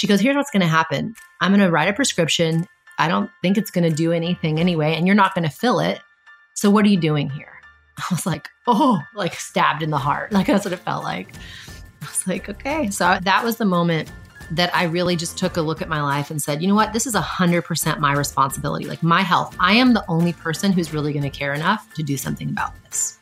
she goes, Here's what's going to happen I'm going to write a prescription. I don't think it's going to do anything anyway, and you're not going to fill it. So, what are you doing here? I was like, Oh, like stabbed in the heart. Like, that's what it felt like. I was like, Okay. So, that was the moment that I really just took a look at my life and said, you know what, this is 100% my responsibility, like my health. I am the only person who's really going to care enough to do something about this.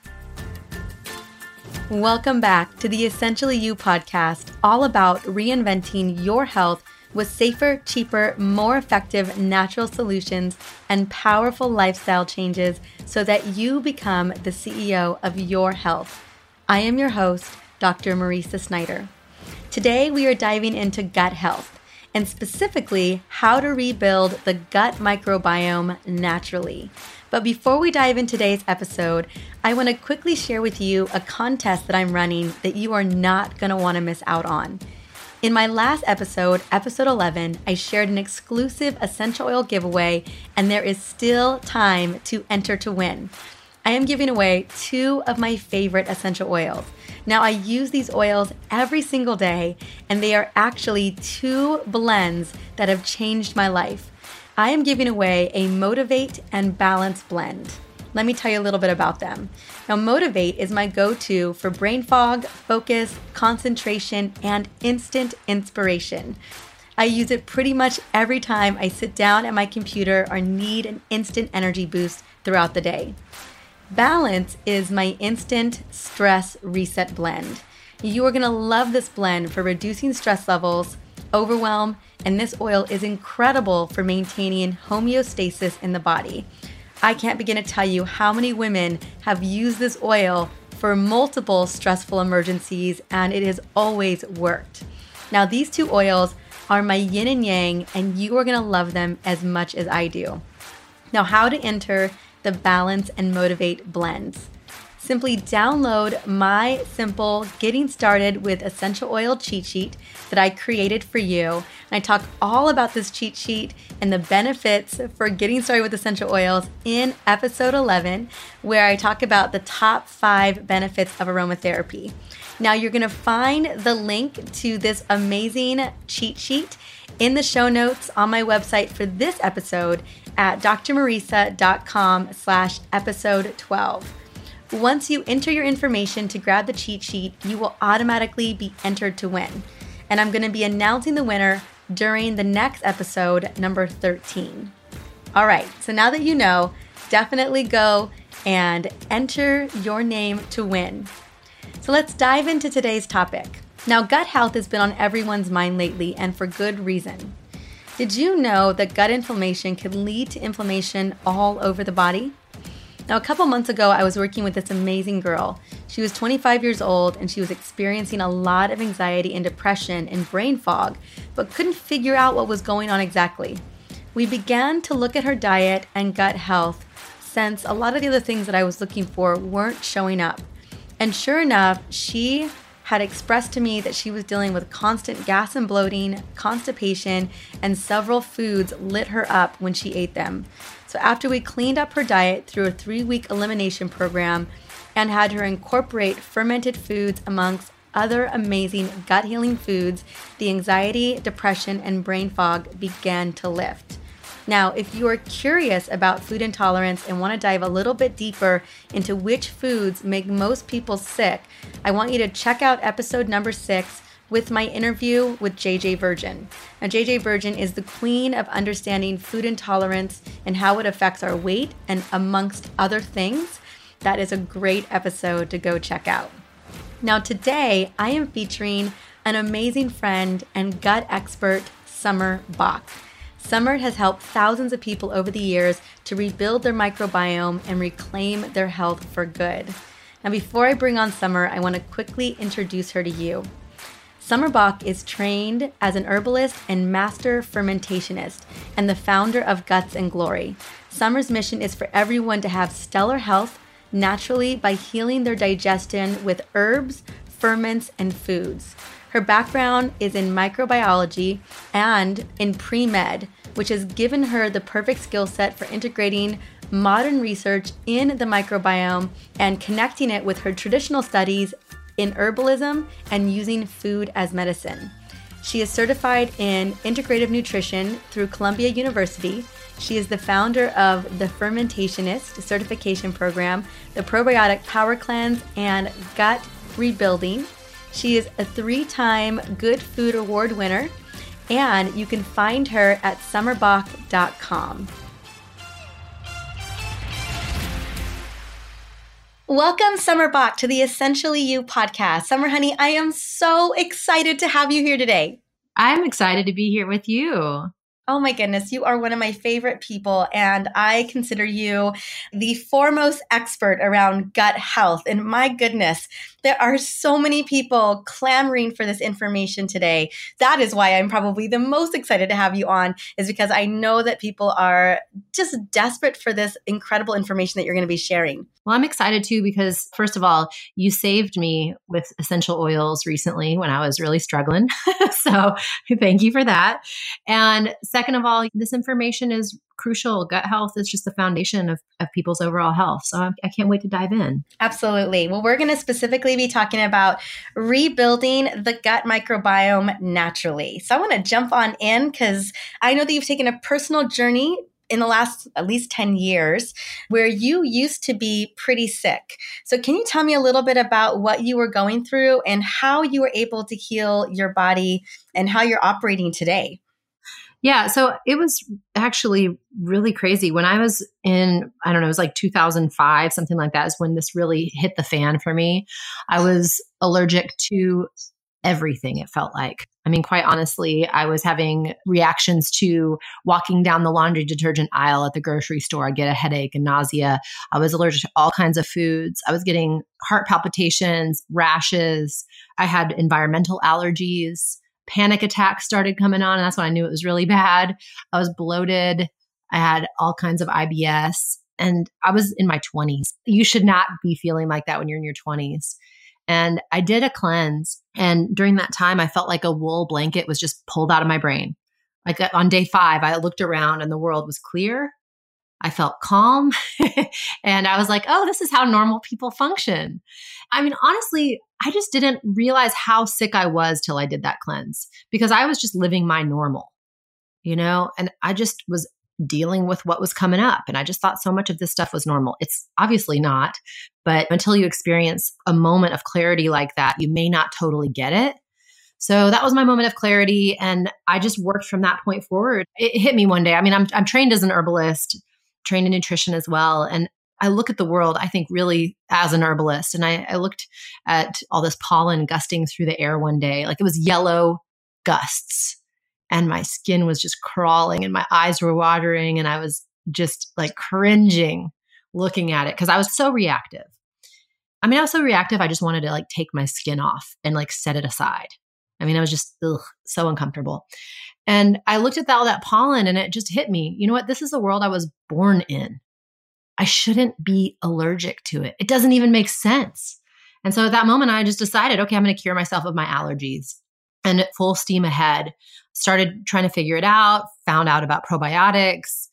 Welcome back to the Essentially You podcast, all about reinventing your health with safer, cheaper, more effective natural solutions and powerful lifestyle changes so that you become the CEO of your health. I am your host, Dr. Mariza Snyder. Today, we are diving into gut health and specifically how to rebuild the gut microbiome naturally. But before we dive into today's episode, I want to quickly share with you a contest that I'm running that you are not going to want to miss out on. In my last episode, episode 11, I shared an exclusive essential oil giveaway, and there is still time to enter to win. I am giving away two of my favorite essential oils. Now, I use these oils every single day, and they are actually two blends that have changed my life. I am giving away a Motivate and Balance blend. Let me tell you a little bit about them. Now, Motivate is my go to for brain fog, focus, concentration, and instant inspiration. I use it pretty much every time I sit down at my computer or need an instant energy boost throughout the day. Balance is my instant stress reset blend. You are gonna love this blend for reducing stress levels, overwhelm, and this oil is incredible for maintaining homeostasis in the body. I can't begin to tell you how many women have used this oil for multiple stressful emergencies, and it has always worked. Now, these two oils are my yin and yang, and you are gonna love them as much as I do. Now, how to enter the Balance and Motivate blends. Simply download my simple Getting Started with Essential Oil cheat sheet that I created for you. And I talk all about this cheat sheet and the benefits for getting started with essential oils in episode 11, where I talk about the top five benefits of aromatherapy. Now, you're gonna find the link to this amazing cheat sheet in the show notes on my website for this episode at drmariza.com slash episode 12. Once you enter your information to grab the cheat sheet, you will automatically be entered to win. And I'm going to be announcing the winner during the next episode, number 13. All right, so now that you know, definitely go and enter your name to win. So let's dive into today's topic. Now, gut health has been on everyone's mind lately, and for good reason. Did you know that gut inflammation can lead to inflammation all over the body? Now, a couple months ago, I was working with this amazing girl. She was 25 years old and she was experiencing a lot of anxiety and depression and brain fog, but couldn't figure out what was going on exactly. We began to look at her diet and gut health since a lot of the other things that I was looking for weren't showing up. And sure enough, she had expressed to me that she was dealing with constant gas and bloating, constipation, and several foods lit her up when she ate them. So, after we cleaned up her diet through a three week elimination program and had her incorporate fermented foods amongst other amazing gut healing foods, the anxiety, depression, and brain fog began to lift. Now, if you are curious about food intolerance and want to dive a little bit deeper into which foods make most people sick, I want you to check out episode number six with my interview with JJ Virgin. Now, JJ Virgin is the queen of understanding food intolerance and how it affects our weight, and amongst other things. That is a great episode to go check out. Now, today I am featuring an amazing friend and gut expert, Summer Bock. Summer has helped thousands of people over the years to rebuild their microbiome and reclaim their health for good. Now, before I bring on Summer, I want to quickly introduce her to you. Summer Bock is trained as an herbalist and master fermentationist and the founder of Guts and Glory. Summer's mission is for everyone to have stellar health naturally by healing their digestion with herbs, ferments, and foods. Her background is in microbiology and in pre med, which has given her the perfect skill set for integrating modern research in the microbiome and connecting it with her traditional studies in herbalism and using food as medicine. She is certified in integrative nutrition through Columbia University. She is the founder of the Fermentationist certification program, the Probiotic Power Cleanse, and Gut Rebuilding. She is a three time Good Food Award winner, and you can find her at summerbock.com. Welcome, Summer Bock, to the Essentially You podcast. Summer Honey, I am so excited to have you here today. I'm excited to be here with you. Oh my goodness, you are one of my favorite people, and I consider you the foremost expert around gut health. And my goodness, there are so many people clamoring for this information today. That is why I'm probably the most excited to have you on, is because I know that people are just desperate for this incredible information that you're going to be sharing. Well, I'm excited too because, first of all, you saved me with essential oils recently when I was really struggling. so, thank you for that. And second of all, this information is crucial. Gut health is just the foundation of, of people's overall health. So, I, I can't wait to dive in. Absolutely. Well, we're going to specifically be talking about rebuilding the gut microbiome naturally. So, I want to jump on in because I know that you've taken a personal journey in the last at least 10 years where you used to be pretty sick. So, can you tell me a little bit about what you were going through and how you were able to heal your body and how you're operating today? Yeah, so it was actually really crazy. When I was in, I don't know, it was like 2005, something like that, is when this really hit the fan for me. I was allergic to everything, it felt like. I mean, quite honestly, I was having reactions to walking down the laundry detergent aisle at the grocery store. I get a headache and nausea. I was allergic to all kinds of foods. I was getting heart palpitations, rashes. I had environmental allergies. Panic attacks started coming on, and that's when I knew it was really bad. I was bloated. I had all kinds of IBS, and I was in my 20s. You should not be feeling like that when you're in your 20s. And I did a cleanse. And during that time, I felt like a wool blanket was just pulled out of my brain. Like uh, on day five, I looked around and the world was clear. I felt calm. and I was like, oh, this is how normal people function. I mean, honestly, I just didn't realize how sick I was till I did that cleanse because I was just living my normal, you know, and I just was dealing with what was coming up. And I just thought so much of this stuff was normal. It's obviously not, but until you experience a moment of clarity like that, you may not totally get it. So that was my moment of clarity. And I just worked from that point forward. It hit me one day. I mean, I'm, I'm trained as an herbalist, trained in nutrition as well. And I look at the world, I think, really as an herbalist. And I, I looked at all this pollen gusting through the air one day, like it was yellow gusts and my skin was just crawling and my eyes were watering and I was just like cringing looking at it because I was so reactive. I mean, I was so reactive, I just wanted to like take my skin off and like set it aside. I mean, I was just ugh, so uncomfortable. And I looked at all that pollen and it just hit me. You know what? This is the world I was born in. I shouldn't be allergic to it. It doesn't even make sense. And so at that moment, I just decided, okay, I'm going to cure myself of my allergies and full steam ahead started trying to figure it out, found out about probiotics,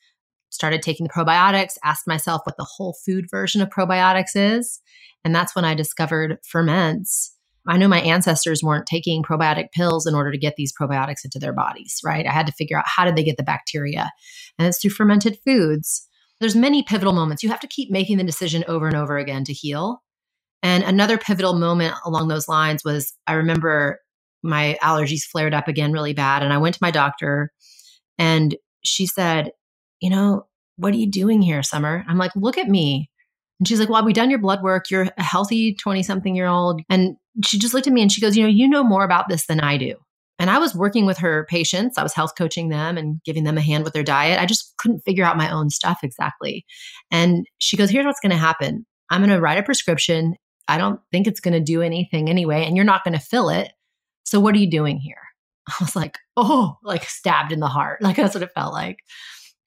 started taking the probiotics, asked myself what the whole food version of probiotics is. And that's when I discovered ferments. I know my ancestors weren't taking probiotic pills in order to get these probiotics into their bodies, right? I had to figure out how did they get the bacteria. And it's through fermented foods. There's many pivotal moments. You have to keep making the decision over and over again to heal. And another pivotal moment along those lines was I remember my allergies flared up again really bad. And I went to my doctor and she said, You know, what are you doing here, Summer? I'm like, Look at me. And she's like, Well, we done your blood work. You're a healthy 20 something year old. And she just looked at me and she goes, You know, you know more about this than I do. And I was working with her patients. I was health coaching them and giving them a hand with their diet. I just couldn't figure out my own stuff exactly. And she goes, Here's what's going to happen I'm going to write a prescription. I don't think it's going to do anything anyway. And you're not going to fill it. So what are you doing here? I was like, oh, like stabbed in the heart. Like that's what it felt like.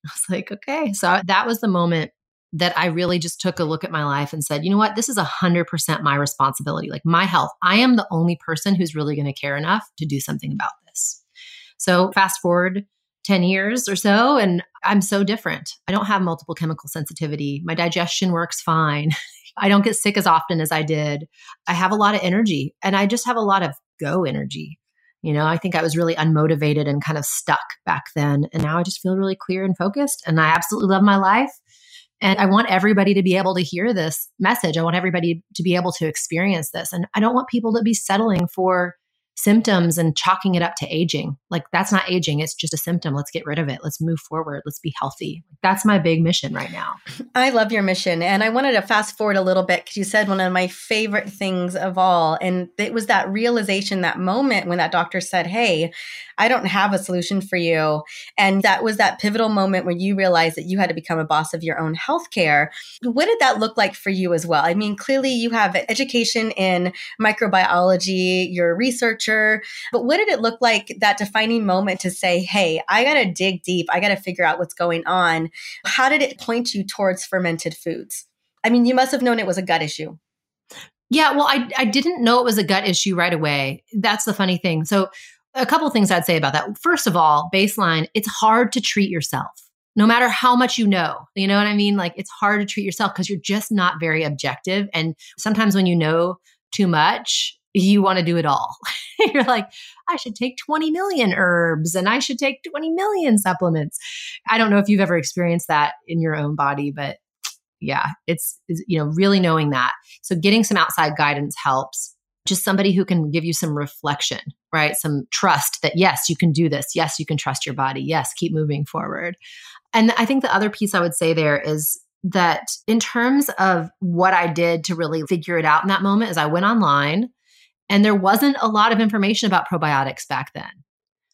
I was like, okay. So that was the moment that I really just took a look at my life and said, you know what? This is 100% my responsibility. Like my health, I am the only person who's really going to care enough to do something about this. So fast forward 10 years or so, and I'm so different. I don't have multiple chemical sensitivity. My digestion works fine. I don't get sick as often as I did. I have a lot of energy and I just have a lot of go energy. You know, I think I was really unmotivated and kind of stuck back then. And now I just feel really clear and focused. And I absolutely love my life. And I want everybody to be able to hear this message. I want everybody to be able to experience this. And I don't want people to be settling for symptoms and chalking it up to aging. Like that's not aging, it's just a symptom. Let's get rid of it. Let's move forward. Let's be healthy. That's my big mission right now. I love your mission. And I wanted to fast forward a little bit because you said one of my favorite things of all. And it was that realization, that moment when that doctor said, Hey, I don't have a solution for you. And that was that pivotal moment when you realized that you had to become a boss of your own healthcare. What did that look like for you as well? I mean, clearly you have education in microbiology, you're a researcher, but what did it look like that defining moment to say, hey, I got to dig deep, I got to figure out what's going on? How did it point you towards fermented foods? I mean, you must have known it was a gut issue. Yeah, well, I, I didn't know it was a gut issue right away. That's the funny thing. So, a couple things I'd say about that. First of all, baseline, it's hard to treat yourself. No matter how much you know, you know what I mean? Like it's hard to treat yourself because you're just not very objective. And sometimes when you know too much, you want to do it all. you're like, I should take 20 million herbs and I should take 20 million supplements. I don't know if you've ever experienced that in your own body, but yeah, it's, you know, really knowing that. So getting some outside guidance helps just somebody who can give you some reflection, right? Some trust that, yes, you can do this. Yes, you can trust your body. Yes, keep moving forward. And I think the other piece I would say there is that in terms of what I did to really figure it out in that moment is I went online and there wasn't a lot of information about probiotics back then.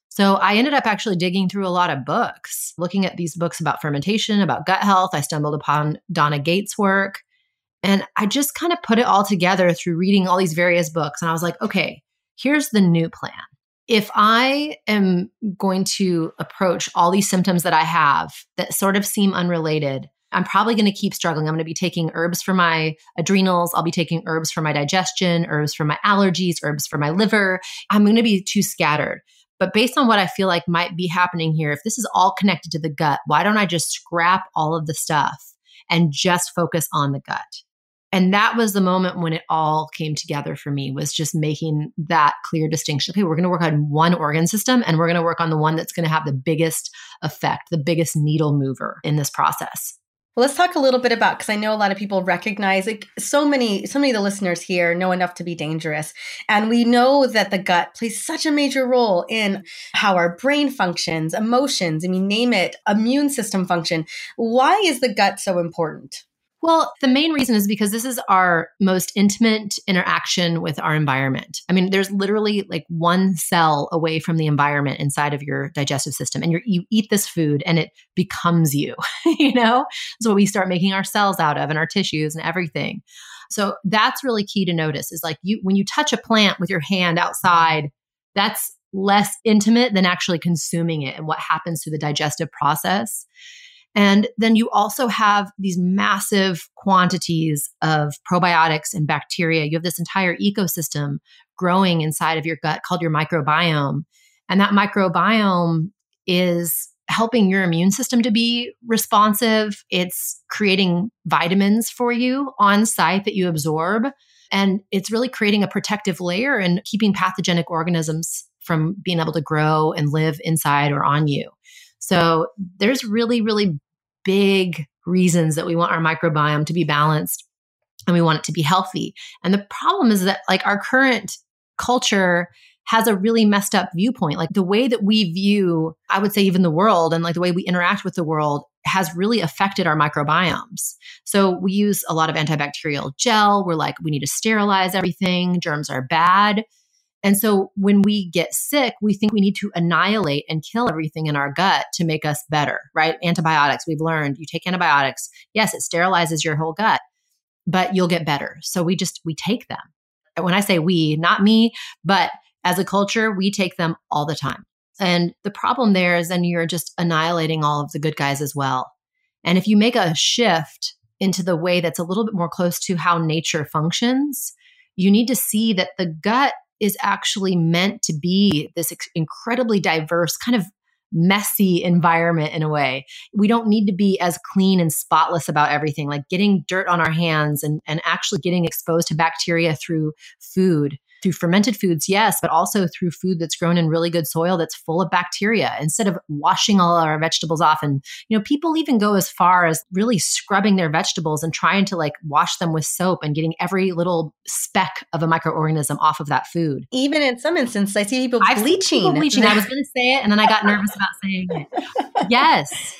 So I ended up actually digging through a lot of books, looking at these books about fermentation, about gut health. I stumbled upon Donna Gates' work. And I just kind of put it all together through reading all these various books. And I was like, okay, here's the new plan. If I am going to approach all these symptoms that I have that sort of seem unrelated, I'm probably going to keep struggling. I'm going to be taking herbs for my adrenals. I'll be taking herbs for my digestion, herbs for my allergies, herbs for my liver. I'm going to be too scattered. But based on what I feel like might be happening here, if this is all connected to the gut, why don't I just scrap all of the stuff and just focus on the gut? and that was the moment when it all came together for me was just making that clear distinction okay we're going to work on one organ system and we're going to work on the one that's going to have the biggest effect the biggest needle mover in this process well, let's talk a little bit about because I know a lot of people recognize like so many so many of the listeners here know enough to be dangerous. And we know that the gut plays such a major role in how our brain functions, emotions, I mean name it, immune system function. Why is the gut so important? Well, the main reason is because this is our most intimate interaction with our environment. I mean, there's literally like one cell away from the environment inside of your digestive system, and you eat this food and it becomes you. you know, what we start making our cells out of and our tissues and everything. So that's really key to notice is like you when you touch a plant with your hand outside, that's less intimate than actually consuming it and what happens through the digestive process. And then you also have these massive quantities of probiotics and bacteria. You have this entire ecosystem growing inside of your gut called your microbiome. And that microbiome is helping your immune system to be responsive. It's creating vitamins for you on site that you absorb. And it's really creating a protective layer and keeping pathogenic organisms from being able to grow and live inside or on you. So there's really, really big reasons that we want our microbiome to be balanced and we want it to be healthy. And the problem is that like our current culture has a really messed up viewpoint. Like the way that we view, I would say even the world and like the way we interact with the world has really affected our microbiomes. So we use a lot of antibacterial gel. We're like, we need to sterilize everything. Germs are bad. And so when we get sick, we think we need to annihilate and kill everything in our gut to make us better, right? Antibiotics, we've learned you take antibiotics. Yes, it sterilizes your whole gut, but you'll get better. So we just, we take them. And when I say we, not me, but as a culture, we take them all the time. And the problem there is then you're just annihilating all of the good guys as well. And if you make a shift into the way that's a little bit more close to how nature functions, you need to see that the gut is actually meant to be this incredibly diverse kind of messy environment in a way. We don't need to be as clean and spotless about everything, like getting dirt on our hands and, and actually getting exposed to bacteria through food through fermented foods, yes, but also through food that's grown in really good soil that's full of bacteria instead of washing all our vegetables off. And, you know, people even go as far as really scrubbing their vegetables and trying to like wash them with soap and getting every little speck of a microorganism off of that food. Even in some instances, I see people I've bleaching. People bleaching. I was going to say it and then I got nervous about saying it. Yes.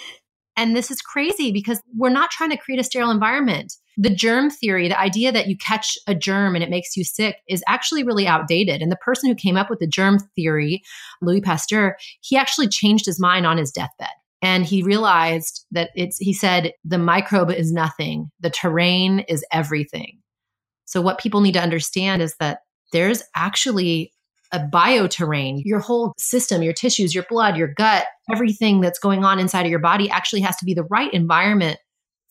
And this is crazy because we're not trying to create a sterile environment. The germ theory, the idea that you catch a germ and it makes you sick, is actually really outdated. And the person who came up with the germ theory, Louis Pasteur, he actually changed his mind on his deathbed. And he realized that it's, he said, the microbe is nothing, the terrain is everything. So, what people need to understand is that there's actually a bioterrain. Your whole system, your tissues, your blood, your gut, everything that's going on inside of your body actually has to be the right environment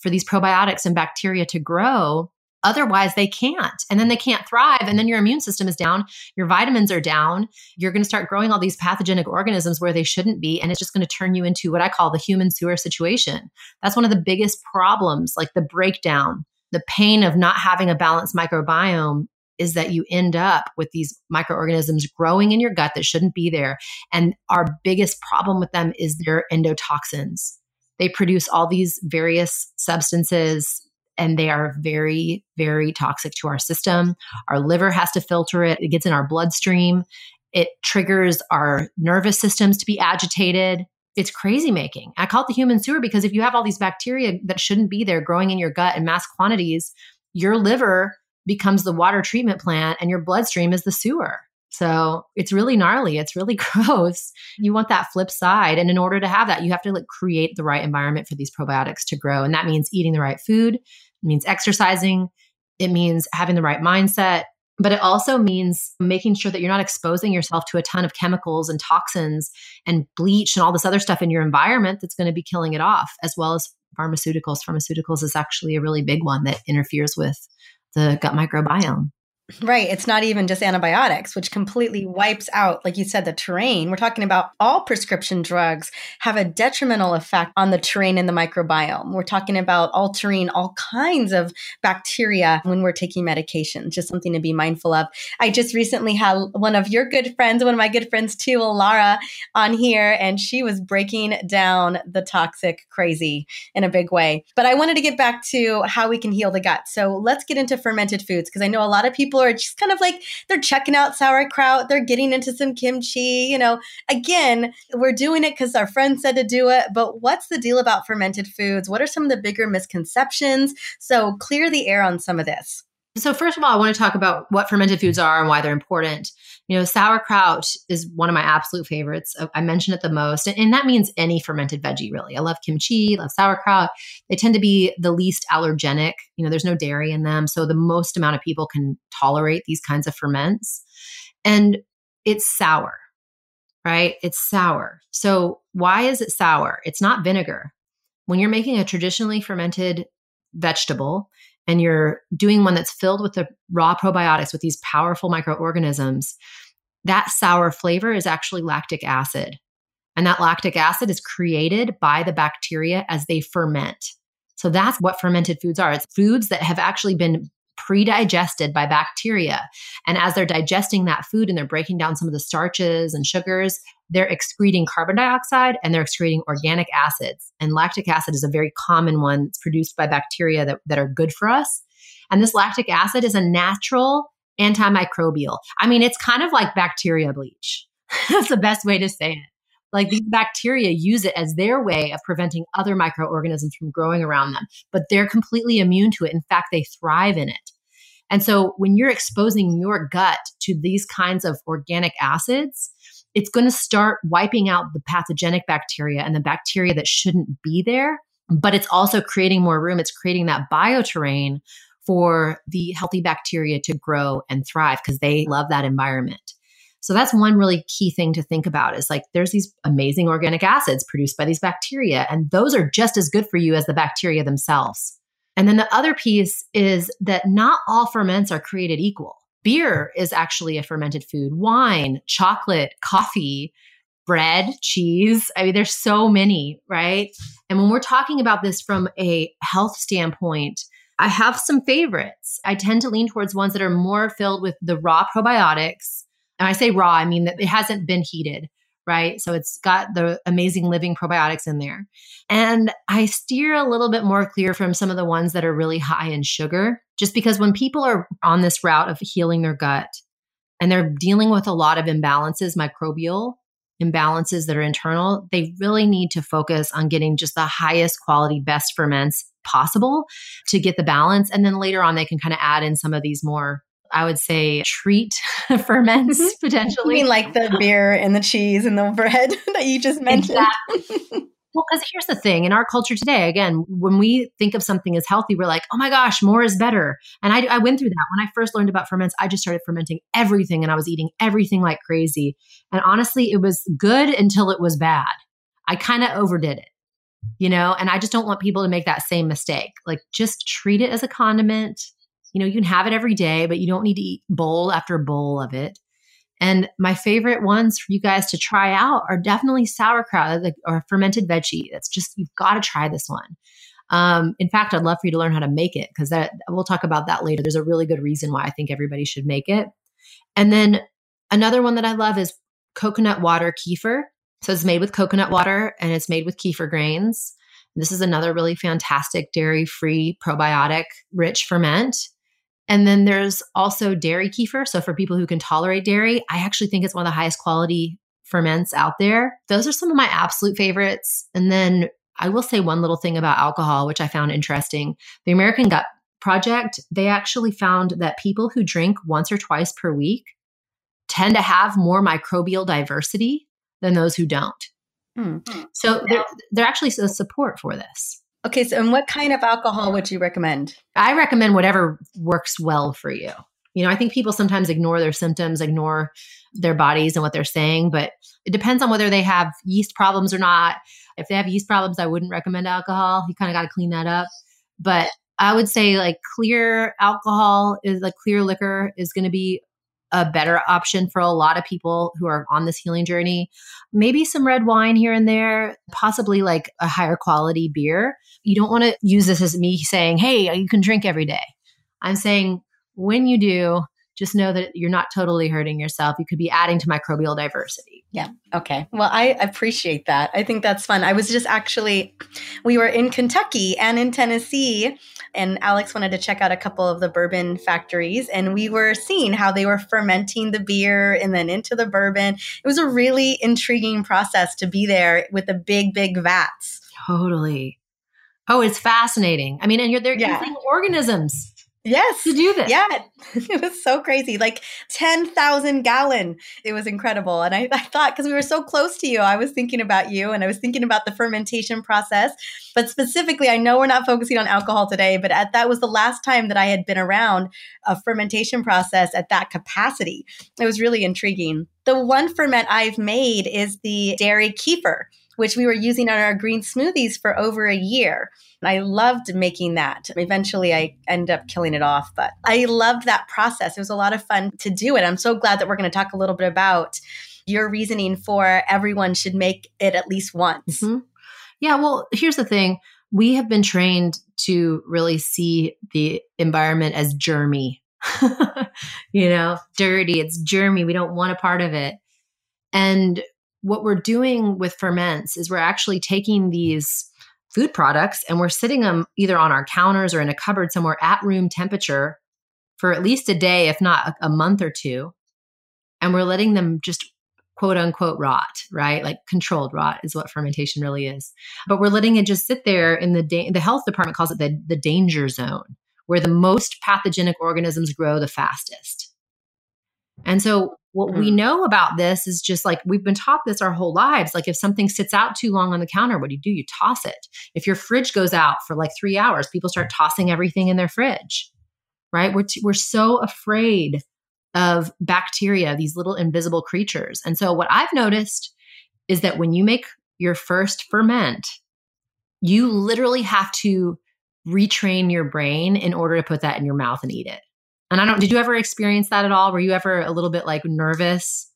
for these probiotics and bacteria to grow. Otherwise, they can't. And then they can't thrive. And then your immune system is down. Your vitamins are down. You're going to start growing all these pathogenic organisms where they shouldn't be. And it's just going to turn you into what I call the human sewer situation. That's one of the biggest problems, like the breakdown, the pain of not having a balanced microbiome is that you end up with these microorganisms growing in your gut that shouldn't be there. And our biggest problem with them is their endotoxins. They produce all these various substances and they are very, very toxic to our system. Our liver has to filter it, it gets in our bloodstream. It triggers our nervous systems to be agitated. It's crazy making. I call it the human sewer because if you have all these bacteria that shouldn't be there growing in your gut in mass quantities, your liver becomes the water treatment plant and your bloodstream is the sewer. So it's really gnarly. It's really gross. You want that flip side. And in order to have that, you have to like create the right environment for these probiotics to grow. And that means eating the right food, it means exercising, it means having the right mindset. But it also means making sure that you're not exposing yourself to a ton of chemicals and toxins and bleach and all this other stuff in your environment that's going to be killing it off, as well as pharmaceuticals. Pharmaceuticals is actually a really big one that interferes with the gut microbiome. Right. It's not even just antibiotics, which completely wipes out, like you said, the terrain. We're talking about all prescription drugs have a detrimental effect on the terrain and the microbiome. We're talking about altering all kinds of bacteria when we're taking medication, just something to be mindful of. I just recently had one of your good friends, one of my good friends too, Lara, on here, and she was breaking down the toxic crazy in a big way. But I wanted to get back to how we can heal the gut. So let's get into fermented foods because I know a lot of people are just kind of like they're checking out sauerkraut, they're getting into some kimchi. You know, again, we're doing it because our friend said to do it. But what's the deal about fermented foods? What are some of the bigger misconceptions? So clear the air on some of this. So, first of all, I want to talk about what fermented foods are and why they're important. You know, sauerkraut is one of my absolute favorites. Uh, I mention it the most, and that means any fermented veggie, really. I love kimchi, love sauerkraut. They tend to be the least allergenic. You know, there's no dairy in them. So, the most amount of people can tolerate these kinds of ferments. And it's sour, right? It's sour. So, why is it sour? It's not vinegar. When you're making a traditionally fermented vegetable, and you're doing one that's filled with the raw probiotics with these powerful microorganisms, that sour flavor is actually lactic acid. And that lactic acid is created by the bacteria as they ferment. So that's what fermented foods are. It's foods that have actually been pre-digested by bacteria. And as they're digesting that food and they're breaking down some of the starches and sugars, they're excreting carbon dioxide and they're excreting organic acids. And lactic acid is a very common one that's produced by bacteria that, that are good for us. And this lactic acid is a natural antimicrobial. I mean, it's kind of like bacteria bleach. That's the best way to say it. Like these bacteria use it as their way of preventing other microorganisms from growing around them, but they're completely immune to it. In fact, they thrive in it. And so when you're exposing your gut to these kinds of organic acids, it's going to start wiping out the pathogenic bacteria and the bacteria that shouldn't be there. But it's also creating more room. It's creating that bioterrain for the healthy bacteria to grow and thrive because they love that environment. So that's one really key thing to think about is like there's these amazing organic acids produced by these bacteria, and those are just as good for you as the bacteria themselves. And then the other piece is that not all ferments are created equal. Beer is actually a fermented food, wine, chocolate, coffee, bread, cheese. I mean, there's so many, right? And when we're talking about this from a health standpoint, I have some favorites. I tend to lean towards ones that are more filled with the raw probiotics. And I say raw, I mean that it hasn't been heated, right? So it's got the amazing living probiotics in there. And I steer a little bit more clear from some of the ones that are really high in sugar, just because when people are on this route of healing their gut and they're dealing with a lot of imbalances, microbial, imbalances that are internal, they really need to focus on getting just the highest quality, best ferments possible to get the balance. And then later on, they can kind of add in some of these more I would say treat ferments mm-hmm. potentially. You mean like the beer and the cheese and the bread that you just mentioned? Exactly. Well, because here's the thing in our culture today, again, when we think of something as healthy, we're like, oh my gosh, more is better. And I, I went through that. When I first learned about ferments, I just started fermenting everything and I was eating everything like crazy. And honestly, it was good until it was bad. I kind of overdid it, you know, and I just don't want people to make that same mistake. Like, just treat it as a condiment. You know, you can have it every day, but you don't need to eat bowl after bowl of it. And my favorite ones for you guys to try out are definitely sauerkraut or fermented veggie. That's just, you've got to try this one. Um, in fact, I'd love for you to learn how to make it because that we'll talk about that later. There's a really good reason why I think everybody should make it. And then another one that I love is coconut water kefir. So it's made with coconut water and it's made with kefir grains. This is another really fantastic dairy free probiotic rich ferment. And then there's also dairy kefir. So for people who can tolerate dairy, I actually think it's one of the highest quality ferments out there. Those are some of my absolute favorites. And then I will say one little thing about alcohol, which I found interesting. The American Gut Project, they actually found that people who drink once or twice per week tend to have more microbial diversity than those who don't. Mm. So there, there actually is support for this. Okay, so and what kind of alcohol would you recommend? I recommend whatever works well for you. You know, I think people sometimes ignore their symptoms, ignore their bodies and what they're saying, but it depends on whether they have yeast problems or not. If they have yeast problems, I wouldn't recommend alcohol. You kind of got to clean that up. But I would say like clear alcohol is like clear liquor is going to be a better option for a lot of people who are on this healing journey. Maybe some red wine here and there, possibly like a higher quality beer. You don't want to use this as me saying, hey, you can drink every day. I'm saying when you do, just know that you're not totally hurting yourself. You could be adding to microbial diversity. Yeah. Okay. Well, I appreciate that. I think that's fun. I was just actually, we were in Kentucky and in Tennessee, and Alex wanted to check out a couple of the bourbon factories, and we were seeing how they were fermenting the beer and then into the bourbon. It was a really intriguing process to be there with the big, big vats. Totally. Oh, it's fascinating. I mean, and you're there yeah. using organisms Yes. To do this. Yeah. It was so crazy. Like 10,000 gallon. It was incredible. And I, I thought, because we were so close to you, I was thinking about you and I was thinking about the fermentation process. But specifically, I know we're not focusing on alcohol today, but at, that was the last time that I had been around a fermentation process at that capacity. It was really intriguing. The one ferment I've made is the dairy kefir which we were using on our green smoothies for over a year. I loved making that. Eventually, I end up killing it off, but I loved that process. It was a lot of fun to do it. I'm so glad that we're going to talk a little bit about your reasoning for everyone should make it at least once. Mm-hmm. Yeah, well, here's the thing we have been trained to really see the environment as germy. you know, dirty, it's germy. We don't want a part of it. And what we're doing with ferments is we're actually taking these food products and we're sitting them either on our counters or in a cupboard somewhere at room temperature for at least a day, if not a, month or two. And we're letting them just quote unquote rot, right? Like controlled rot is what fermentation really is. But we're letting it just sit there in the da- the health department calls it the, the danger zone, where the most pathogenic organisms grow the fastest. And so what mm. we know about this is just like we've been taught this our whole lives. Like if something sits out too long on the counter, what do you do? You toss it. If your fridge goes out for like three hours, people start tossing everything in their fridge, right? We're, t- we're so afraid of bacteria, these little invisible creatures. And so what I've noticed is that when you make your first ferment, you literally have to retrain your brain in order to put that in your mouth and eat it. And I don't, did you ever experience that at all? Were you ever a little bit like nervous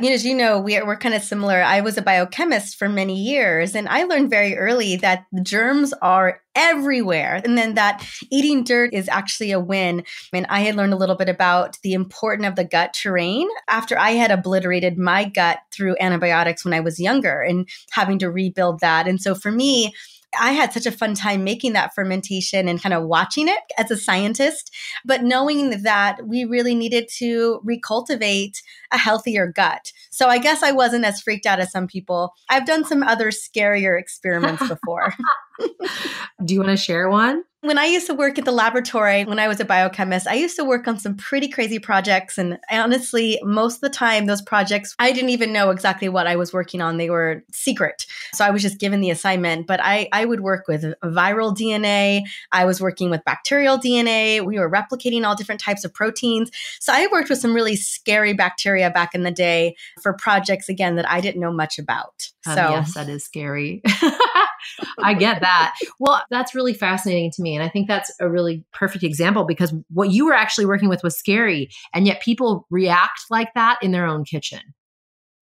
You know, as you know, we are, we're kind of similar. I was a biochemist for many years, and I learned very early that germs are everywhere, and then that eating dirt is actually a win. And I had learned a little bit about the importance of the gut terrain after I had obliterated my gut through antibiotics when I was younger and having to rebuild that. And so for me, I had such a fun time making that fermentation and kind of watching it as a scientist, but knowing that we really needed to recultivate a healthier gut. So I guess I wasn't as freaked out as some people. I've done some other scarier experiments before. Do you want to share one? When I used to work at the laboratory, when I was a biochemist, I used to work on some pretty crazy projects. And honestly, most of the time, those projects, I didn't even know exactly what I was working on. They were secret. So I was just given the assignment. But I, I would work with viral DNA. I was working with bacterial DNA. We were replicating all different types of proteins. So I worked with some really scary bacteria back in the day for projects, again, that I didn't know much about. Um, so, yes, that is scary. I get that. Well, that's really fascinating to me. And I think that's a really perfect example because what you were actually working with was scary. And yet people react like that in their own kitchen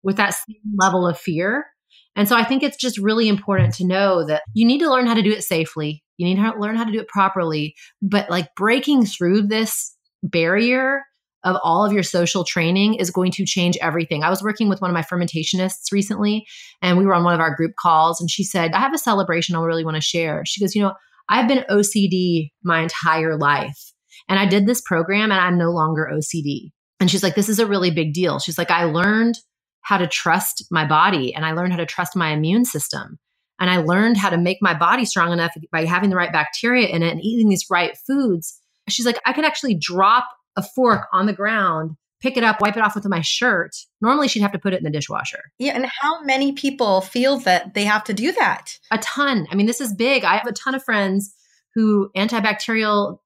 with that same level of fear. And so I think it's just really important to know that you need to learn how to do it safely. You need to learn how to do it properly. But like breaking through this barrier of all of your social training is going to change everything. I was working with one of my fermentationists recently, and we were on one of our group calls, and she said, I have a celebration I really want to share. She goes, You know, I've been OCD my entire life, and I did this program, and I'm no longer OCD. And she's like, This is a really big deal. She's like, I learned how to trust my body, and I learned how to trust my immune system. And I learned how to make my body strong enough by having the right bacteria in it and eating these right foods. She's like, I can actually drop a fork on the ground, pick it up, wipe it off with my shirt. Normally, she'd have to put it in the dishwasher. Yeah. And how many people feel that they have to do that? A ton. I mean, this is big. I have a ton of friends who antibacterial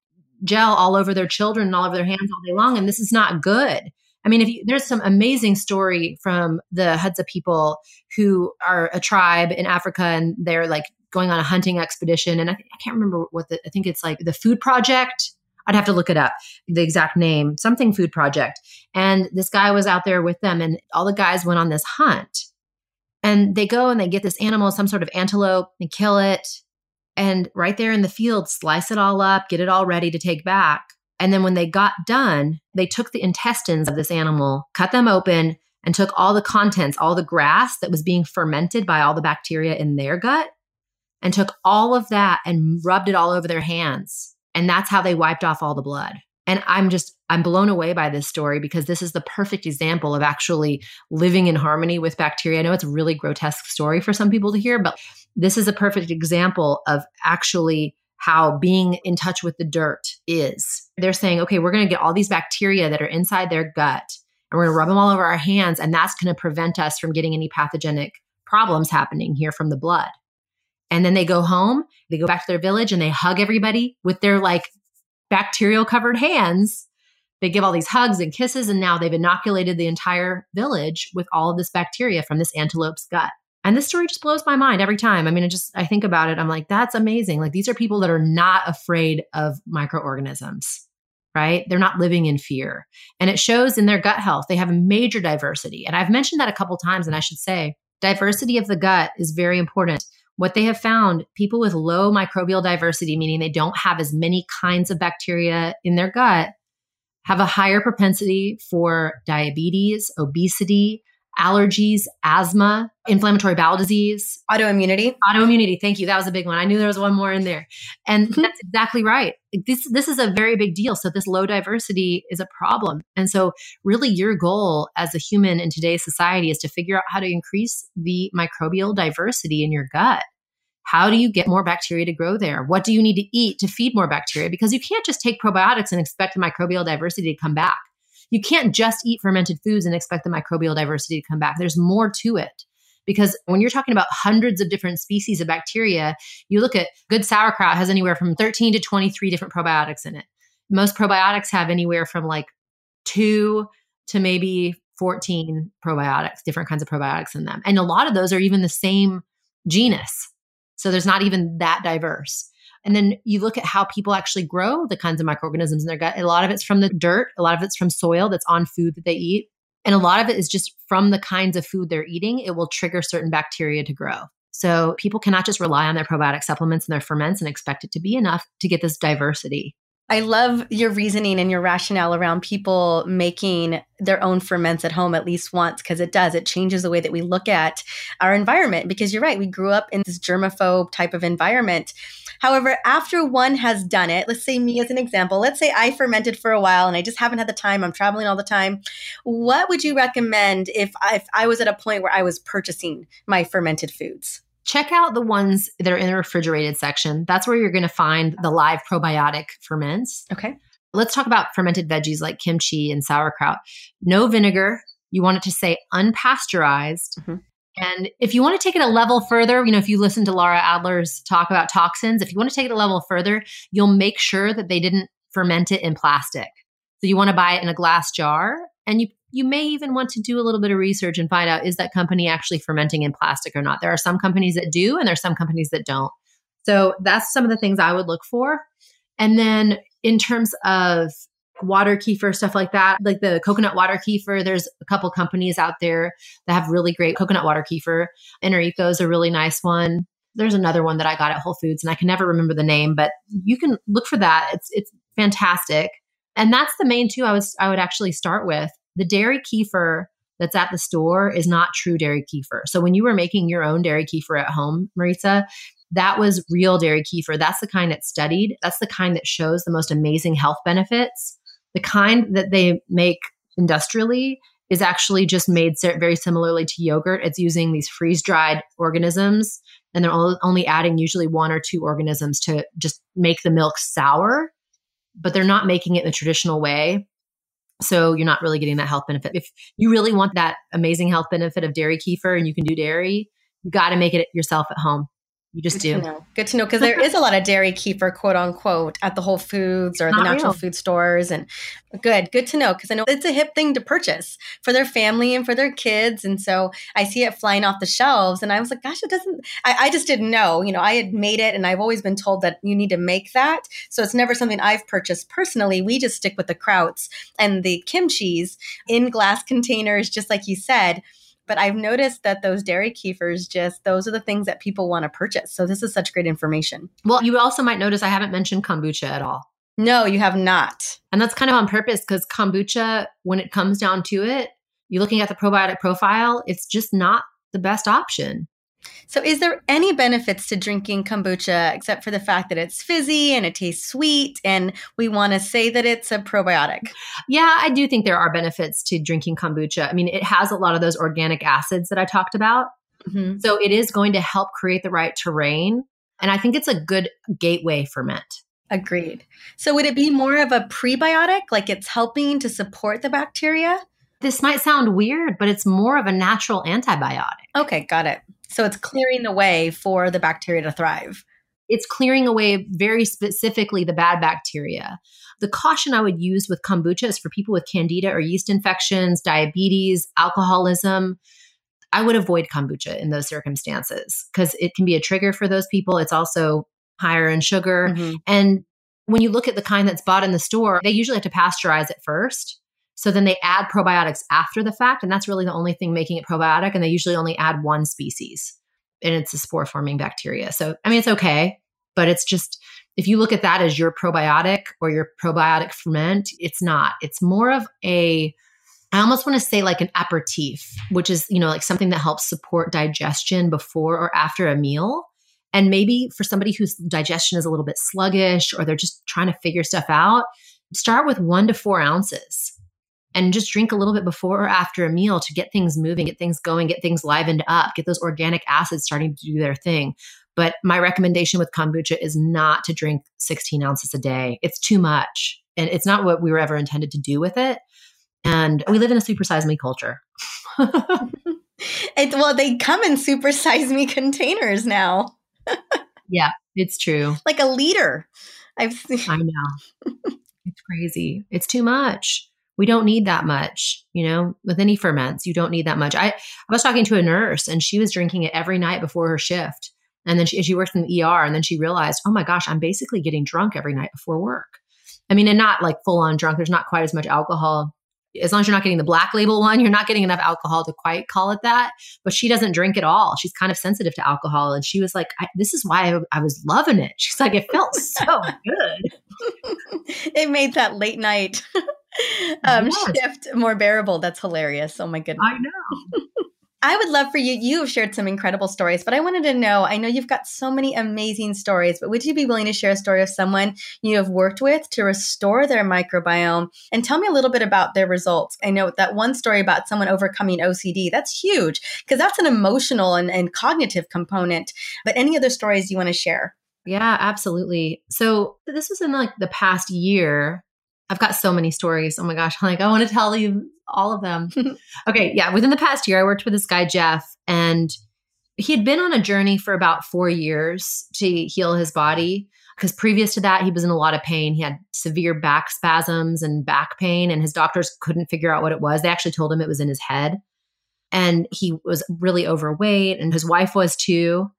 gel all over their children and all over their hands all day long. And this is not good. I mean, if you, there's some amazing story from the Hadza people who are a tribe in Africa and they're like going on a hunting expedition. And I, I can't remember what the, I think it's like the food project I'd have to look it up, the exact name, something food project. And this guy was out there with them, and all the guys went on this hunt. And they go and they get this animal, some sort of antelope, and kill it. And right there in the field, slice it all up, get it all ready to take back. And then when they got done, they took the intestines of this animal, cut them open, and took all the contents, all the grass that was being fermented by all the bacteria in their gut, and took all of that and rubbed it all over their hands and that's how they wiped off all the blood. And I'm just, I'm blown away by this story because this is the perfect example of actually living in harmony with bacteria. I know it's a really grotesque story for some people to hear, but this is a perfect example of actually how being in touch with the dirt is. They're saying, okay, we're going to get all these bacteria that are inside their gut and we're going to rub them all over our hands. And that's going to prevent us from getting any pathogenic problems happening here from the blood. And then they go home, they go back to their village and they hug everybody with their like bacterial covered hands. They give all these hugs and kisses. And now they've inoculated the entire village with all of this bacteria from this antelope's gut. And this story just blows my mind every time. I mean, I just, I think about it. I'm like, that's amazing. Like, these are people that are not afraid of microorganisms, right? They're not living in fear. And it shows in their gut health. They have a major diversity. And I've mentioned that a couple times. And I should say, diversity of the gut is very important what they have found people with low microbial diversity, meaning they don't have as many kinds of bacteria in their gut, have a higher propensity for diabetes, obesity, allergies, asthma, inflammatory bowel disease, autoimmunity. Autoimmunity. Thank you. That was a big one. I knew there was one more in there. And mm-hmm. that's exactly right. This this is a very big deal. So this low diversity is a problem. And so really your goal as a human in today's society is to figure out how to increase the microbial diversity in your gut. How do you get more bacteria to grow there? What do you need to eat to feed more bacteria? Because you can't just take probiotics and expect the microbial diversity to come back you can't just eat fermented foods and expect the microbial diversity to come back. There's more to it. Because when you're talking about hundreds of different species of bacteria, you look at good sauerkraut has anywhere from 13 to 23 different probiotics in it. Most probiotics have anywhere from like two to maybe 14 probiotics, different kinds of probiotics in them. And a lot of those are even the same genus. So there's not even that diverse. And then you look at how people actually grow the kinds of microorganisms in their gut. A lot of it's from the dirt, a lot of it's from soil that's on food that they eat. And a lot of it is just from the kinds of food they're eating, it will trigger certain bacteria to grow. So people cannot just rely on their probiotic supplements and their ferments and expect it to be enough to get this diversity. I love your reasoning and your rationale around people making their own ferments at home at least once because it does. It changes the way that we look at our environment because you're right. We grew up in this germaphobe type of environment. However, after one has done it, let's say me as an example, let's say I fermented for a while and I just haven't had the time, I'm traveling all the time. What would you recommend if I, if I was at a point where I was purchasing my fermented foods? check out the ones that are in the refrigerated section. That's where you're going to find the live probiotic ferments. Okay. Let's talk about fermented veggies like kimchi and sauerkraut. No vinegar. You want it to say unpasteurized. Mm-hmm. And if you want to take it a level further, you know, if you listen to Laura Adler's talk about toxins, if you want to take it a level further, you'll make sure that they didn't ferment it in plastic. So you want to buy it in a glass jar and you you may even want to do a little bit of research and find out is that company actually fermenting in plastic or not. There are some companies that do, and there are some companies that don't. So that's some of the things I would look for. And then in terms of water kefir, stuff like that, like the coconut water kefir, there's a couple companies out there that have really great coconut water kefir. Inner is a really nice one. There's another one that I got at Whole Foods and I can never remember the name, but you can look for that. It's it's fantastic. And that's the main two I was I would actually start with the dairy kefir that's at the store is not true dairy kefir. So when you were making your own dairy kefir at home, Mariza, that was real dairy kefir. That's the kind that's studied. That's the kind that shows the most amazing health benefits. The kind that they make industrially is actually just made very similarly to yogurt. It's using these freeze dried organisms, and they're only adding usually one or two organisms to just make the milk sour, but they're not making it in the traditional way. So you're not really getting that health benefit. If you really want that amazing health benefit of dairy kefir and you can do dairy, you got to make it yourself at home. You just Good do. To know. Good to know because there is a lot of dairy kefir, quote unquote, at the Whole Foods or the natural real. food stores. And good, good to know because I know it's a hip thing to purchase for their family and for their kids. And so I see it flying off the shelves, and I was like, gosh, it doesn't. I, I just didn't know. You know, I had made it, and I've always been told that you need to make that. So it's never something I've purchased personally. We just stick with the krauts and the kimchi's in glass containers, just like you said but I've noticed that those dairy kefirs just those are the things that people want to purchase. So this is such great information. Well, you also might notice I haven't mentioned kombucha at all. No, you have not. And that's kind of on purpose because kombucha, when it comes down to it, you're looking at the probiotic profile, it's just not the best option. So, is there any benefits to drinking kombucha except for the fact that it's fizzy and it tastes sweet and we want to say that it's a probiotic? Yeah, I do think there are benefits to drinking kombucha. I mean, it has a lot of those organic acids that I talked about. Mm-hmm. So, it is going to help create the right terrain. And I think it's a good gateway ferment. Agreed. So, would it be more of a prebiotic, like it's helping to support the bacteria? This might sound weird, but it's more of a natural antibiotic. Okay, got it. So it's clearing the way for the bacteria to thrive. It's clearing away very specifically the bad bacteria. The caution I would use with kombucha is for people with candida or yeast infections, diabetes, alcoholism. I would avoid kombucha in those circumstances because it can be a trigger for those people. It's also higher in sugar. Mm-hmm. And when you look at the kind that's bought in the store, they usually have to pasteurize it first. So then they add probiotics after the fact, and that's really the only thing making it probiotic. And they usually only add one species, and it's a spore forming bacteria. So, I mean, it's okay, but it's just if you look at that as your probiotic or your probiotic ferment, it's not. It's more of a I almost want to say like an aperitif, which is, you know, like something that helps support digestion before or after a meal. And maybe for somebody whose digestion is a little bit sluggish or they're just trying to figure stuff out, start with one to four ounces and just drink a little bit before or after a meal to get things moving, get things going, get things livened up, get those organic acids starting to do their thing. But my recommendation with kombucha is not to drink 16 ounces a day. It's too much. And it's not what we were ever intended to do with it. And we live in a supersize me culture. it, well, they come in supersize me containers now. yeah, it's true. Like a liter. I've seen. I know. it's crazy. It's too much we don't need that much you know with any ferments you don't need that much i i was talking to a nurse and she was drinking it every night before her shift and then she, she worked in the er and then she realized oh my gosh i'm basically getting drunk every night before work i mean and not like full on drunk there's not quite as much alcohol as long as you're not getting the black label one, you're not getting enough alcohol to quite call it that. But she doesn't drink at all. She's kind of sensitive to alcohol. And she was like, This is why I, I was loving it. She's like, It felt so good. it made that late night um, yes. shift more bearable. That's hilarious. Oh my goodness. I know. I would love for you. You have shared some incredible stories, but I wanted to know I know you've got so many amazing stories, but would you be willing to share a story of someone you have worked with to restore their microbiome and tell me a little bit about their results? I know that one story about someone overcoming OCD, that's huge because that's an emotional and, and cognitive component. But any other stories you want to share? Yeah, absolutely. So this was in like the past year. I've got so many stories. Oh my gosh. Like, I want to tell you all of them. okay. Yeah. Within the past year, I worked with this guy, Jeff, and he had been on a journey for about four years to heal his body. Because previous to that, he was in a lot of pain. He had severe back spasms and back pain, and his doctors couldn't figure out what it was. They actually told him it was in his head. And he was really overweight, and his wife was too.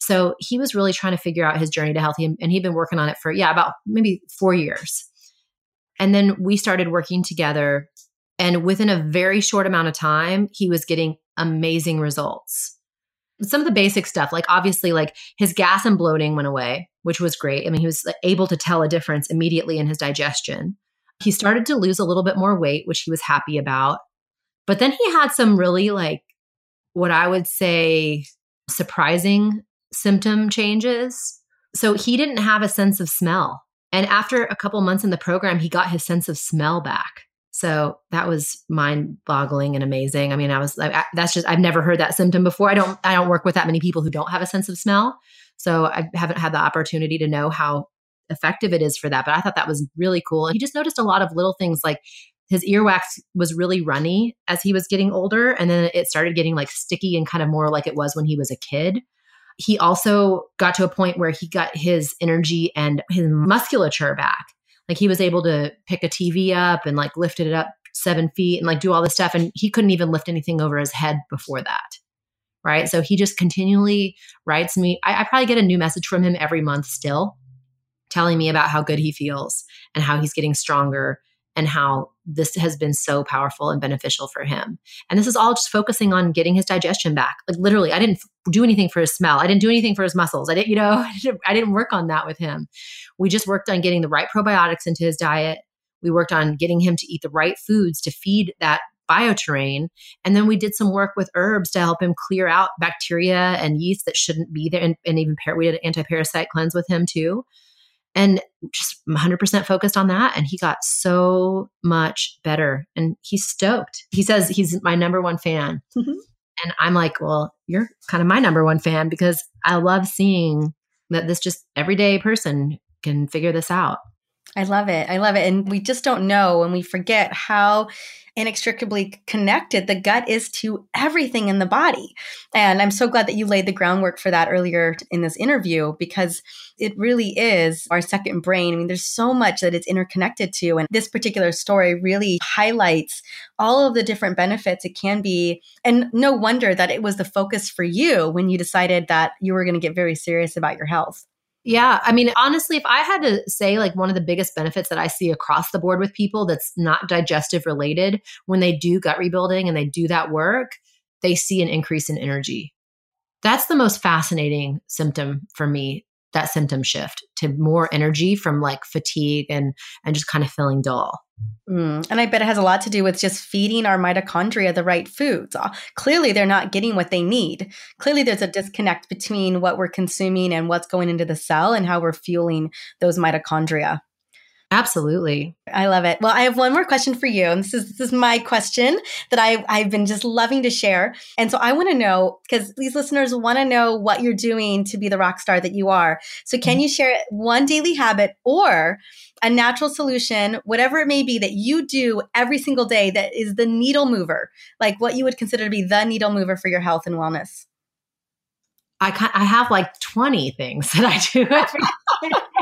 So he was really trying to figure out his journey to health. And he'd been working on it for, yeah, about maybe four years. And then we started working together. And within a very short amount of time, he was getting amazing results. Some of the basic stuff, like obviously, like his gas and bloating went away, which was great. I mean, he was able to tell a difference immediately in his digestion. He started to lose a little bit more weight, which he was happy about. But then he had some really, like, what I would say, surprising symptom changes. So he didn't have a sense of smell. And after a couple months in the program, he got his sense of smell back. So that was mind boggling and amazing. I mean, I was I, that's just I've never heard that symptom before. I don't I don't work with that many people who don't have a sense of smell. So I haven't had the opportunity to know how effective it is for that, but I thought that was really cool. And he just noticed a lot of little things like his earwax was really runny as he was getting older and then it started getting like sticky and kind of more like it was when he was a kid he also got to a point where he got his energy and his musculature back. Like he was able to pick a TV up and like lifted it up seven feet and like do all this stuff. And he couldn't even lift anything over his head before that. Right. So he just continually writes me. I, I probably get a new message from him every month still telling me about how good he feels and how he's getting stronger and how this has been so powerful and beneficial for him. And this is all just focusing on getting his digestion back. Like literally, I didn't do anything for his smell. I didn't do anything for his muscles. I didn't, you know, I didn't, work on that with him. We just worked on getting the right probiotics into his diet. We worked on getting him to eat the right foods to feed that bioterrain. And then we did some work with herbs to help him clear out bacteria and yeast that shouldn't be there. And, and even par- we did an anti-parasite cleanse with him too and just 100% focused on that. And he got so much better and he's stoked. He says he's my number one fan. Mm-hmm. And I'm like, well, you're kind of my number one fan because I love seeing that this just everyday person can figure this out. I love it. I love it. And we just don't know and we forget how inextricably connected the gut is to everything in the body. And I'm so glad that you laid the groundwork for that earlier in this interview because it really is our second brain. I mean, there's so much that it's interconnected to. And this particular story really highlights all of the different benefits it can be. And no wonder that it was the focus for you when you decided that you were going to get very serious about your health. Yeah. I mean, honestly, if I had to say like one of the biggest benefits that I see across the board with people that's not digestive related, when they do gut rebuilding and they do that work, they see an increase in energy. That's the most fascinating symptom for me, that symptom shift to more energy from like fatigue and and just kind of feeling dull. Mm, and I bet it has a lot to do with just feeding our mitochondria the right foods. Uh, clearly, they're not getting what they need. Clearly, there's a disconnect between what we're consuming and what's going into the cell and how we're fueling those mitochondria. Absolutely. I love it. Well, I have one more question for you. And this is this is my question that I I've been just loving to share. And so I want to know because these listeners want to know what you're doing to be the rock star that you are. So can mm-hmm. you share one daily habit or a natural solution, whatever it may be that you do every single day that is the needle mover, like what you would consider to be the needle mover for your health and wellness? I I have like 20 things that I do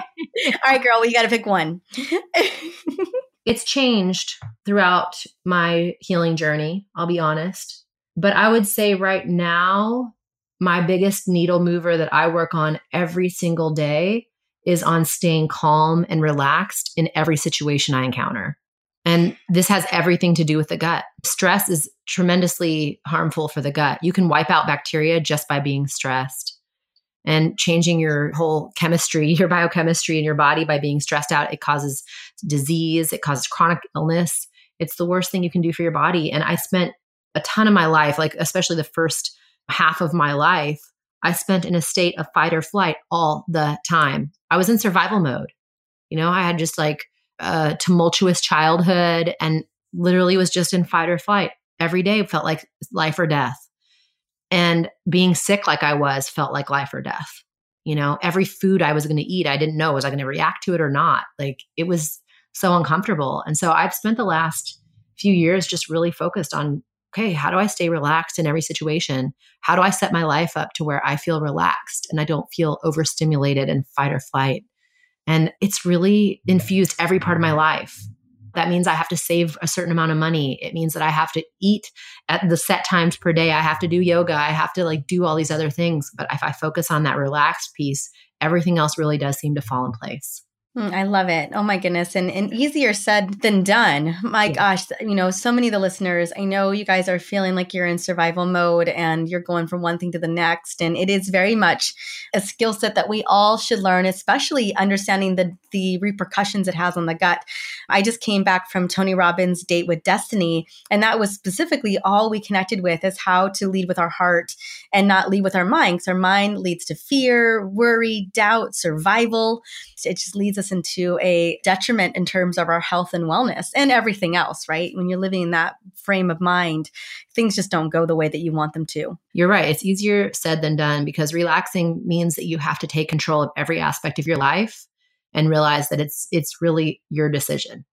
All right, girl, we got to pick one. it's changed throughout my healing journey, I'll be honest. But I would say right now, my biggest needle mover that I work on every single day is on staying calm and relaxed in every situation I encounter. And this has everything to do with the gut. Stress is tremendously harmful for the gut. You can wipe out bacteria just by being stressed and changing your whole chemistry, your biochemistry in your body by being stressed out. It causes disease, it causes chronic illness. It's the worst thing you can do for your body. And I spent a ton of my life, like especially the first half of my life, I spent in a state of fight or flight all the time. I was in survival mode. You know, I had just like a tumultuous childhood and literally was just in fight or flight. Every day felt like life or death. And being sick like I was felt like life or death. You know, every food I was going to eat, I didn't know was I going to react to it or not. Like it was so uncomfortable. And so I've spent the last few years just really focused on okay, how do I stay relaxed in every situation? How do I set my life up to where I feel relaxed and I don't feel overstimulated and fight or flight? And it's really infused every part of my life. That means I have to save a certain amount of money. It means that I have to eat at the set times per day. I have to do yoga. I have to like do all these other things. But if I focus on that relaxed piece, everything else really does seem to fall in place. Mm, I love it. Oh my goodness. And, and easier said than done. My yeah. gosh, you know, so many of the listeners, I know you guys are feeling like you're in survival mode and you're going from one thing to the next. And it is very much a skill set that we all should learn, especially understanding the, the repercussions it has on the gut. I just came back from Tony Robbins' Date with Destiny, and that was specifically all we connected with is how to lead with our heart and not lead with our mind. Because our mind leads to fear, worry, doubt, survival. It just leads us us into a detriment in terms of our health and wellness and everything else, right? When you're living in that frame of mind, things just don't go the way that you want them to. You're right. It's easier said than done because relaxing means that you have to take control of every aspect of your life and realize that it's it's really your decision.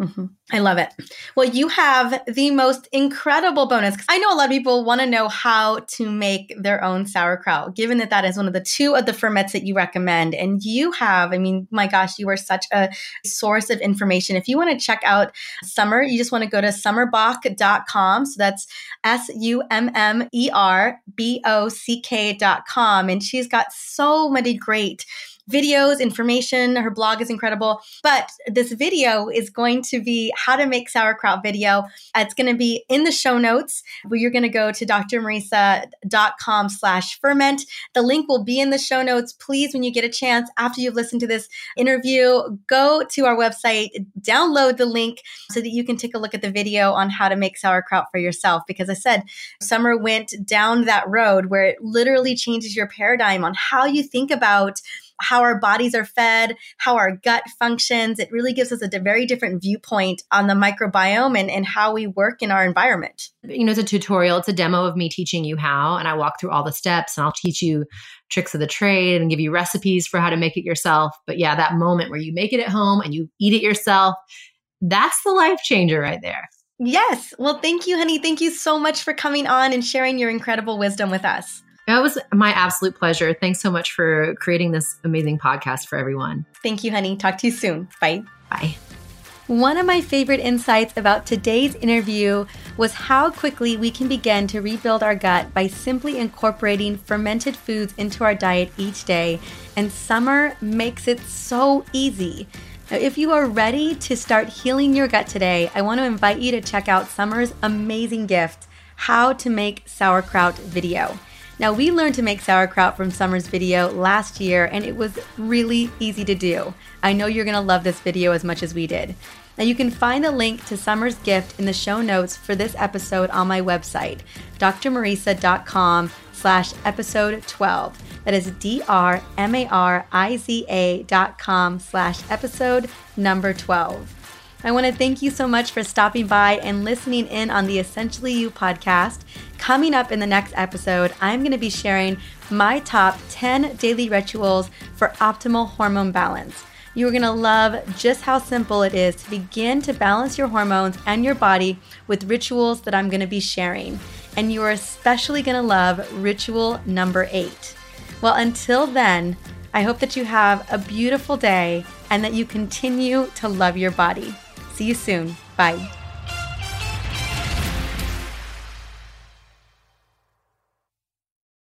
Mm-hmm. I love it. Well, you have the most incredible bonus. I know a lot of people want to know how to make their own sauerkraut, given that that is one of the two of the ferments that you recommend. And you have, I mean, my gosh, you are such a source of information. If you want to check out Summer, you just want to go to summerbock.com. So that's S U M M E R B O C K.com. And she's got so many great videos, information. Her blog is incredible. But this video is going to be how to make sauerkraut video. It's going to be in the show notes where you're going to go to drmariza.com slash ferment. The link will be in the show notes. Please, when you get a chance after you've listened to this interview, go to our website, download the link so that you can take a look at the video on how to make sauerkraut for yourself. Because I said, Summer went down that road where it literally changes your paradigm on how you think about how our bodies are fed, how our gut functions. It really gives us a very different viewpoint on the microbiome and, and how we work in our environment. You know, it's a tutorial, it's a demo of me teaching you how, and I walk through all the steps and I'll teach you tricks of the trade and give you recipes for how to make it yourself. But yeah, that moment where you make it at home and you eat it yourself, that's the life changer right there. Yes. Well, thank you, honey. Thank you so much for coming on and sharing your incredible wisdom with us. It was my absolute pleasure. Thanks so much for creating this amazing podcast for everyone. Thank you, honey. Talk to you soon. Bye. Bye. One of my favorite insights about today's interview was how quickly we can begin to rebuild our gut by simply incorporating fermented foods into our diet each day. And summer makes it so easy. Now, if you are ready to start healing your gut today, I want to invite you to check out Summer's amazing gift, How to Make Sauerkraut video. Now, we learned to make sauerkraut from Summer's video last year, and it was really easy to do. I know you're gonna love this video as much as we did. Now, you can find the link to Summer's gift in the show notes for this episode on my website, drmariza.com slash episode 12. That is D-R-M-A-R-I-Z-A dot com slash episode number 12. I want to thank you so much for stopping by and listening in on the Essentially You podcast. Coming up in the next episode, I'm going to be sharing my top 10 daily rituals for optimal hormone balance. You're going to love just how simple it is to begin to balance your hormones and your body with rituals that I'm going to be sharing. And you are especially going to love ritual number eight. Well, until then, I hope that you have a beautiful day and that you continue to love your body. See you soon. Bye.